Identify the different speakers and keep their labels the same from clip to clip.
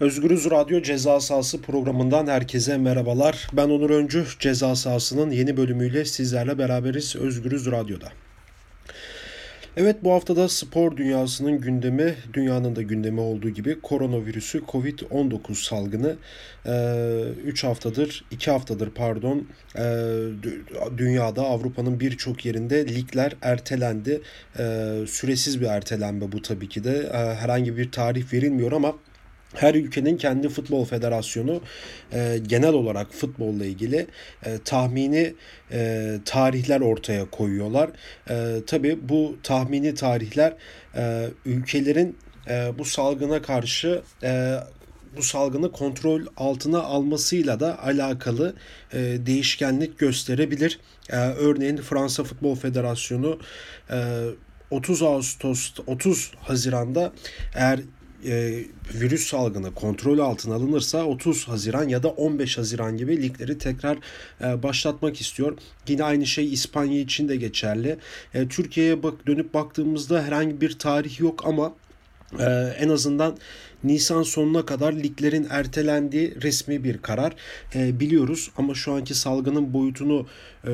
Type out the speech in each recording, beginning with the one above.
Speaker 1: Özgürüz Radyo Ceza Sahası programından herkese merhabalar. Ben Onur Öncü. Ceza Sahası'nın yeni bölümüyle sizlerle beraberiz Özgürüz Radyo'da. Evet bu haftada spor dünyasının gündemi, dünyanın da gündemi olduğu gibi koronavirüsü Covid-19 salgını 3 haftadır, 2 haftadır pardon dünyada Avrupa'nın birçok yerinde ligler ertelendi. Süresiz bir ertelenme bu tabii ki de herhangi bir tarih verilmiyor ama her ülkenin kendi futbol federasyonu e, genel olarak futbolla ilgili e, tahmini e, tarihler ortaya koyuyorlar. E, Tabi bu tahmini tarihler e, ülkelerin e, bu salgına karşı e, bu salgını kontrol altına almasıyla da alakalı e, değişkenlik gösterebilir. E, örneğin Fransa Futbol Federasyonu e, 30 Ağustos 30 Haziran'da eğer e, virüs salgını kontrol altına alınırsa 30 Haziran ya da 15 Haziran gibi ligleri tekrar e, başlatmak istiyor. Yine aynı şey İspanya için de geçerli. E, Türkiye'ye bak dönüp baktığımızda herhangi bir tarih yok ama ee, en azından Nisan sonuna kadar liglerin ertelendiği resmi bir karar. Ee, biliyoruz ama şu anki salgının boyutunu e,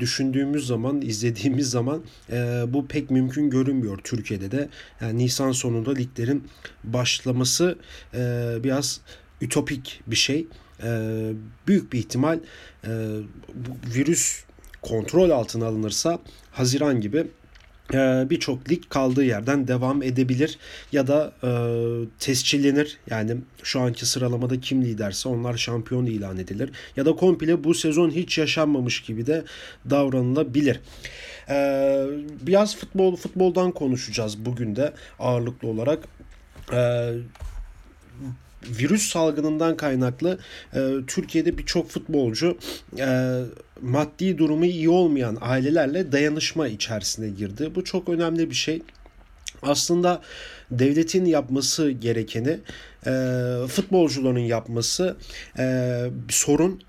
Speaker 1: düşündüğümüz zaman izlediğimiz zaman e, bu pek mümkün görünmüyor Türkiye'de de. Yani Nisan sonunda liglerin başlaması e, biraz ütopik bir şey. E, büyük bir ihtimal e, virüs kontrol altına alınırsa Haziran gibi birçok lig kaldığı yerden devam edebilir ya da e, tescillenir. Yani şu anki sıralamada kim liderse onlar şampiyon ilan edilir. Ya da komple bu sezon hiç yaşanmamış gibi de davranılabilir. Ee, biraz futbol futboldan konuşacağız bugün de ağırlıklı olarak. Ee, virüs salgınından kaynaklı e, Türkiye'de birçok futbolcu e, maddi durumu iyi olmayan ailelerle dayanışma içerisine girdi. Bu çok önemli bir şey. Aslında devletin yapması gerekeni e, futbolcuların yapması e, sorun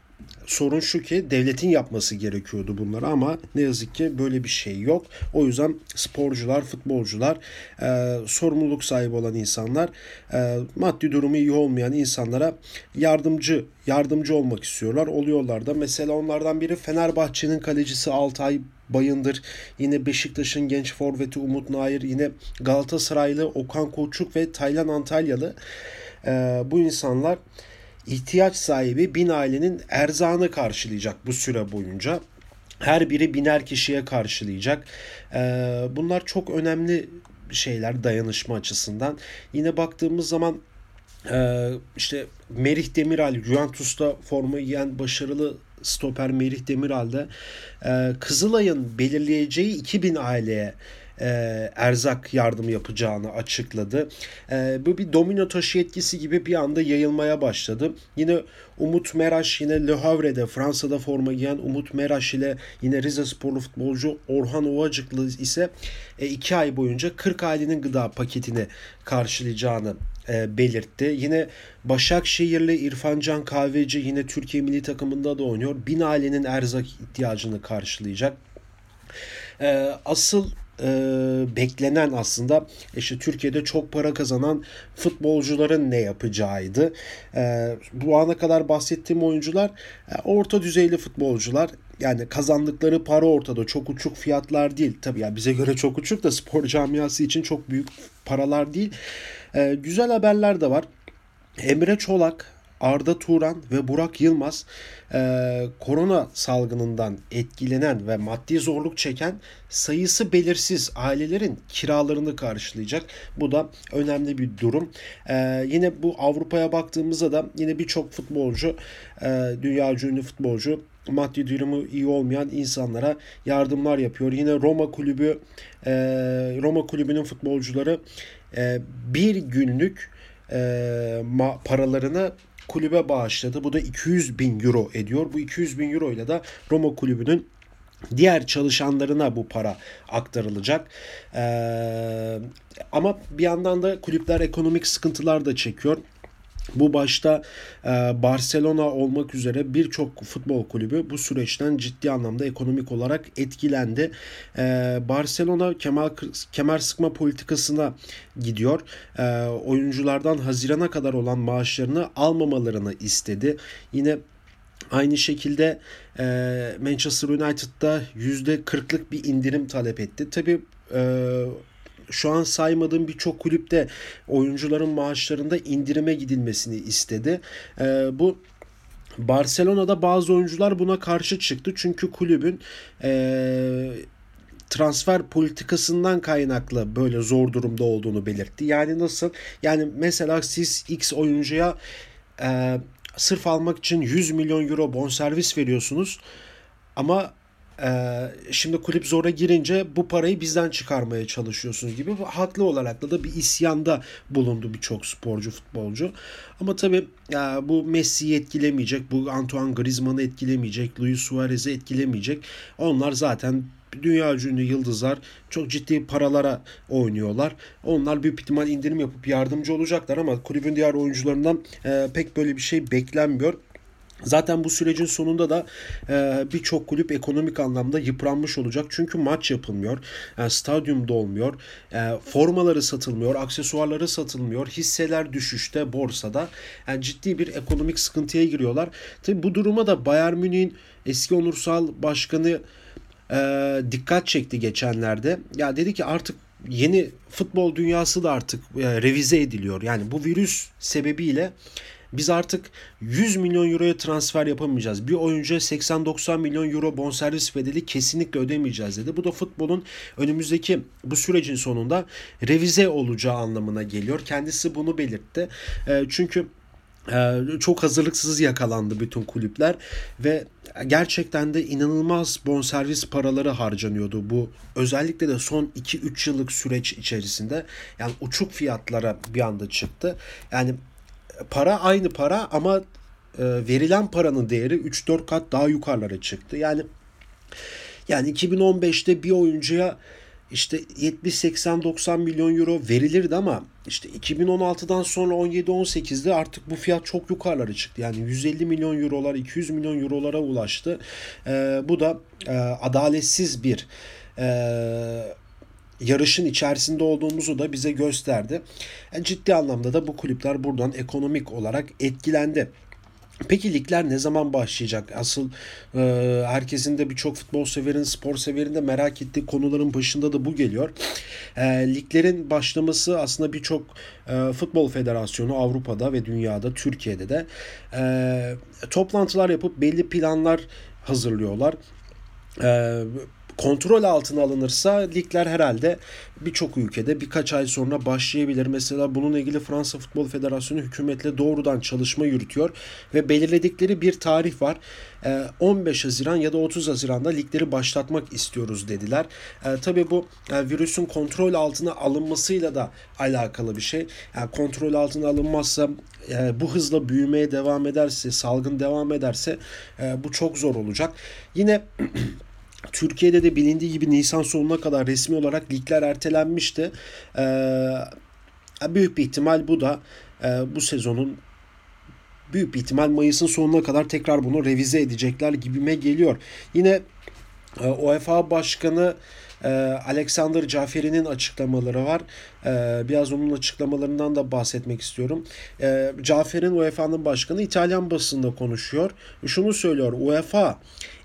Speaker 1: sorun şu ki devletin yapması gerekiyordu bunları ama ne yazık ki böyle bir şey yok. O yüzden sporcular, futbolcular, e, sorumluluk sahibi olan insanlar, e, maddi durumu iyi olmayan insanlara yardımcı yardımcı olmak istiyorlar. Oluyorlar da. Mesela onlardan biri Fenerbahçe'nin kalecisi Altay Bayındır, yine Beşiktaş'ın genç forveti Umut Nair, yine Galatasaraylı Okan Koçuk ve Taylan Antalyalı. E, bu insanlar ihtiyaç sahibi bin ailenin erzağını karşılayacak bu süre boyunca. Her biri biner kişiye karşılayacak. Ee, bunlar çok önemli şeyler dayanışma açısından. Yine baktığımız zaman e, işte Merih Demiral Juventus'ta forma giyen başarılı stoper Merih Demiral'da e, Kızılay'ın belirleyeceği 2000 aileye e, erzak yardım yapacağını açıkladı. E, bu bir domino taşı etkisi gibi bir anda yayılmaya başladı. Yine Umut Meraş yine Le Havre'de Fransa'da forma giyen Umut Meraş ile yine Rize sporlu futbolcu Orhan Ovacıklı ise e, iki ay boyunca 40 ailenin gıda paketini karşılayacağını e, belirtti. Yine Başakşehirli İrfancan Kahveci yine Türkiye milli takımında da oynuyor. Bin ailenin erzak ihtiyacını karşılayacak. E, asıl e, beklenen aslında işte Türkiye'de çok para kazanan futbolcuların ne yapacağıydı. E, bu ana kadar bahsettiğim oyuncular e, orta düzeyli futbolcular. Yani kazandıkları para ortada çok uçuk fiyatlar değil. Tabii ya yani bize göre çok uçuk da spor camiası için çok büyük paralar değil. E, güzel haberler de var. Emre Çolak Arda Turan ve Burak Yılmaz e, korona salgınından etkilenen ve maddi zorluk çeken sayısı belirsiz ailelerin kiralarını karşılayacak. Bu da önemli bir durum. E, yine bu Avrupa'ya baktığımızda da yine birçok futbolcu, e, dünya ünlü futbolcu maddi durumu iyi olmayan insanlara yardımlar yapıyor. Yine Roma kulübü e, Roma kulübünün futbolcuları e, bir günlük e, ma, paralarını kulübe bağışladı. Bu da 200 bin euro ediyor. Bu 200 bin euro ile de Roma kulübünün diğer çalışanlarına bu para aktarılacak. Ee, ama bir yandan da kulüpler ekonomik sıkıntılar da çekiyor. Bu başta e, Barcelona olmak üzere birçok futbol kulübü bu süreçten ciddi anlamda ekonomik olarak etkilendi. E, Barcelona kemer, kemer sıkma politikasına gidiyor. E, oyunculardan Haziran'a kadar olan maaşlarını almamalarını istedi. Yine Aynı şekilde Manchester United'da %40'lık bir indirim talep etti. Tabi şu an saymadığım birçok kulüpte oyuncuların maaşlarında indirime gidilmesini istedi. E, bu Barcelona'da bazı oyuncular buna karşı çıktı. Çünkü kulübün e, transfer politikasından kaynaklı böyle zor durumda olduğunu belirtti. Yani nasıl? Yani mesela siz X oyuncuya e, sırf almak için 100 milyon euro bonservis veriyorsunuz. Ama ee, şimdi kulüp zora girince bu parayı bizden çıkarmaya çalışıyorsunuz gibi haklı olarak da, da bir isyanda bulundu birçok sporcu futbolcu. Ama tabii bu Messi'yi etkilemeyecek, bu Antoine Griezmann'ı etkilemeyecek, Luis Suarez'i etkilemeyecek. Onlar zaten dünya ünlü yıldızlar çok ciddi paralara oynuyorlar. Onlar büyük ihtimal indirim yapıp yardımcı olacaklar ama kulübün diğer oyuncularından e, pek böyle bir şey beklenmiyor. Zaten bu sürecin sonunda da e, birçok kulüp ekonomik anlamda yıpranmış olacak. Çünkü maç yapılmıyor, e, stadyum dolmuyor, e, formaları satılmıyor, aksesuarları satılmıyor, hisseler düşüşte borsada. Yani ciddi bir ekonomik sıkıntıya giriyorlar. Tabi bu duruma da Bayern Münih'in eski onursal başkanı e, dikkat çekti geçenlerde. Ya dedi ki artık yeni futbol dünyası da artık e, revize ediliyor. Yani bu virüs sebebiyle biz artık 100 milyon euroya transfer yapamayacağız. Bir oyuncuya 80-90 milyon euro bonservis bedeli kesinlikle ödemeyeceğiz dedi. Bu da futbolun önümüzdeki bu sürecin sonunda revize olacağı anlamına geliyor. Kendisi bunu belirtti. E, çünkü e, çok hazırlıksız yakalandı bütün kulüpler ve gerçekten de inanılmaz bonservis paraları harcanıyordu bu özellikle de son 2-3 yıllık süreç içerisinde yani uçuk fiyatlara bir anda çıktı. Yani para aynı para ama e, verilen paranın değeri 3-4 kat daha yukarılara çıktı. Yani yani 2015'te bir oyuncuya işte 70 80 90 milyon euro verilirdi ama işte 2016'dan sonra 17 18'de artık bu fiyat çok yukarılara çıktı. Yani 150 milyon eurolar 200 milyon eurolara ulaştı. Ee, bu da e, adaletsiz bir e, yarışın içerisinde olduğumuzu da bize gösterdi. Yani ciddi anlamda da bu kulüpler buradan ekonomik olarak etkilendi. Peki ligler ne zaman başlayacak? Asıl e, herkesin de birçok futbol severin, spor severin de merak ettiği konuların başında da bu geliyor. E, liglerin başlaması aslında birçok e, futbol federasyonu Avrupa'da ve dünyada, Türkiye'de de e, toplantılar yapıp belli planlar hazırlıyorlar. E, kontrol altına alınırsa ligler herhalde birçok ülkede birkaç ay sonra başlayabilir. Mesela bununla ilgili Fransa Futbol Federasyonu hükümetle doğrudan çalışma yürütüyor ve belirledikleri bir tarih var. 15 ee, Haziran ya da 30 Haziran'da ligleri başlatmak istiyoruz dediler. E, tabii bu e, virüsün kontrol altına alınmasıyla da alakalı bir şey. Yani kontrol altına alınmazsa e, bu hızla büyümeye devam ederse, salgın devam ederse e, bu çok zor olacak. Yine Türkiye'de de bilindiği gibi Nisan sonuna kadar resmi olarak ligler ertelenmişti. Ee, büyük bir ihtimal bu da e, bu sezonun büyük bir ihtimal Mayıs'ın sonuna kadar tekrar bunu revize edecekler gibime geliyor. Yine e, UEFA Başkanı e, Alexander Caferi'nin açıklamaları var. E, biraz onun açıklamalarından da bahsetmek istiyorum. E, Cafer'in UEFA'nın başkanı İtalyan basında konuşuyor. Şunu söylüyor. UEFA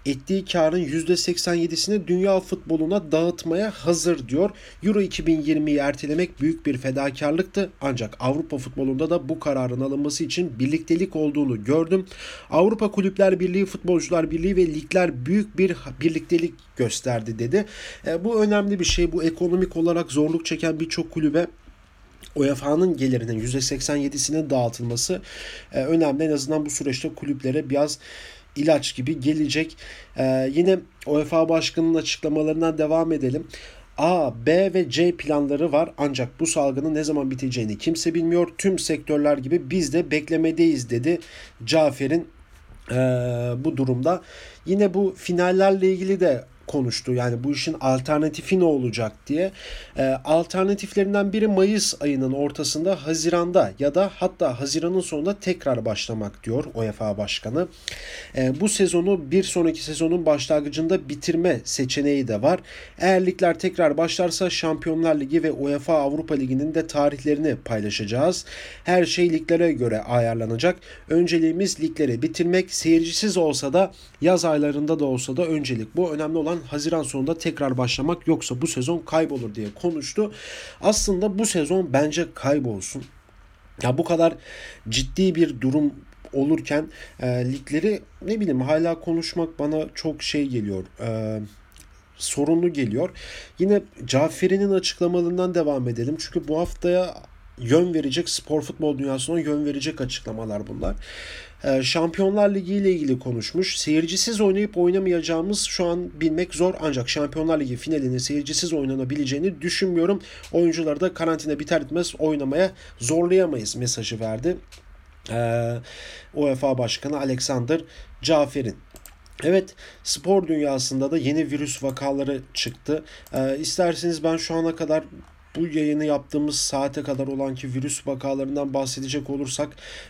Speaker 1: ettiği karın %87'sini dünya futboluna dağıtmaya hazır diyor. Euro 2020'yi ertelemek büyük bir fedakarlıktı ancak Avrupa futbolunda da bu kararın alınması için birliktelik olduğunu gördüm. Avrupa Kulüpler Birliği, Futbolcular Birliği ve ligler büyük bir birliktelik gösterdi dedi. E, bu önemli bir şey. Bu ekonomik olarak zorluk çeken birçok kulübe UEFA'nın gelirinin %87'sinin dağıtılması e, önemli. En azından bu süreçte kulüplere biraz ilaç gibi gelecek. Ee, yine UEFA Başkanı'nın açıklamalarından devam edelim. A, B ve C planları var ancak bu salgının ne zaman biteceğini kimse bilmiyor. Tüm sektörler gibi biz de beklemedeyiz dedi Cafer'in e, bu durumda. Yine bu finallerle ilgili de konuştu. Yani bu işin alternatifi ne olacak diye. E, alternatiflerinden biri Mayıs ayının ortasında Haziran'da ya da hatta Haziran'ın sonunda tekrar başlamak diyor UEFA Başkanı. E, bu sezonu bir sonraki sezonun başlangıcında bitirme seçeneği de var. Eğer ligler tekrar başlarsa Şampiyonlar Ligi ve UEFA Avrupa Ligi'nin de tarihlerini paylaşacağız. Her şey liglere göre ayarlanacak. Önceliğimiz ligleri bitirmek. Seyircisiz olsa da yaz aylarında da olsa da öncelik bu. Önemli olan Haziran sonunda tekrar başlamak yoksa bu sezon kaybolur diye konuştu. Aslında bu sezon bence kaybolsun. Ya bu kadar ciddi bir durum olurken e, ligleri ne bileyim hala konuşmak bana çok şey geliyor. E, sorunlu geliyor. Yine Caferi'nin açıklamalarından devam edelim. Çünkü bu haftaya yön verecek spor futbol dünyasına yön verecek açıklamalar bunlar. Ee, Şampiyonlar Ligi ile ilgili konuşmuş. Seyircisiz oynayıp oynamayacağımız şu an bilmek zor ancak Şampiyonlar Ligi finalinin seyircisiz oynanabileceğini düşünmüyorum. Oyuncuları da karantina biter bitmez oynamaya zorlayamayız mesajı verdi. Ee, UEFA Başkanı Alexander Cafer'in. Evet spor dünyasında da yeni virüs vakaları çıktı. Ee, isterseniz ben şu ana kadar bu yayını yaptığımız saate kadar olan ki virüs vakalarından bahsedecek olursak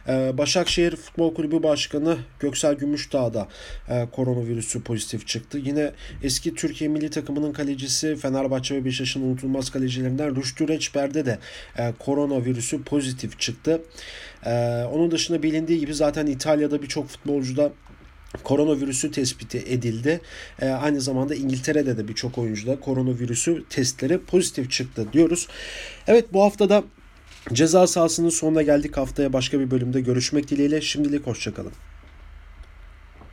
Speaker 1: e, Başakşehir Futbol Kulübü Başkanı Göksel Gümüşdağ da e, koronavirüsü pozitif çıktı. Yine eski Türkiye milli takımının kalecisi Fenerbahçe ve Beşiktaş'ın unutulmaz kalecilerinden Rüştü Reçber'de de e, koronavirüsü pozitif çıktı. Onun dışında bilindiği gibi zaten İtalya'da birçok futbolcuda koronavirüsü tespiti edildi. E, aynı zamanda İngiltere'de de birçok oyuncuda koronavirüsü testleri pozitif çıktı diyoruz. Evet bu haftada ceza sahasının sonuna geldik. Haftaya başka bir bölümde görüşmek dileğiyle. Şimdilik hoşçakalın.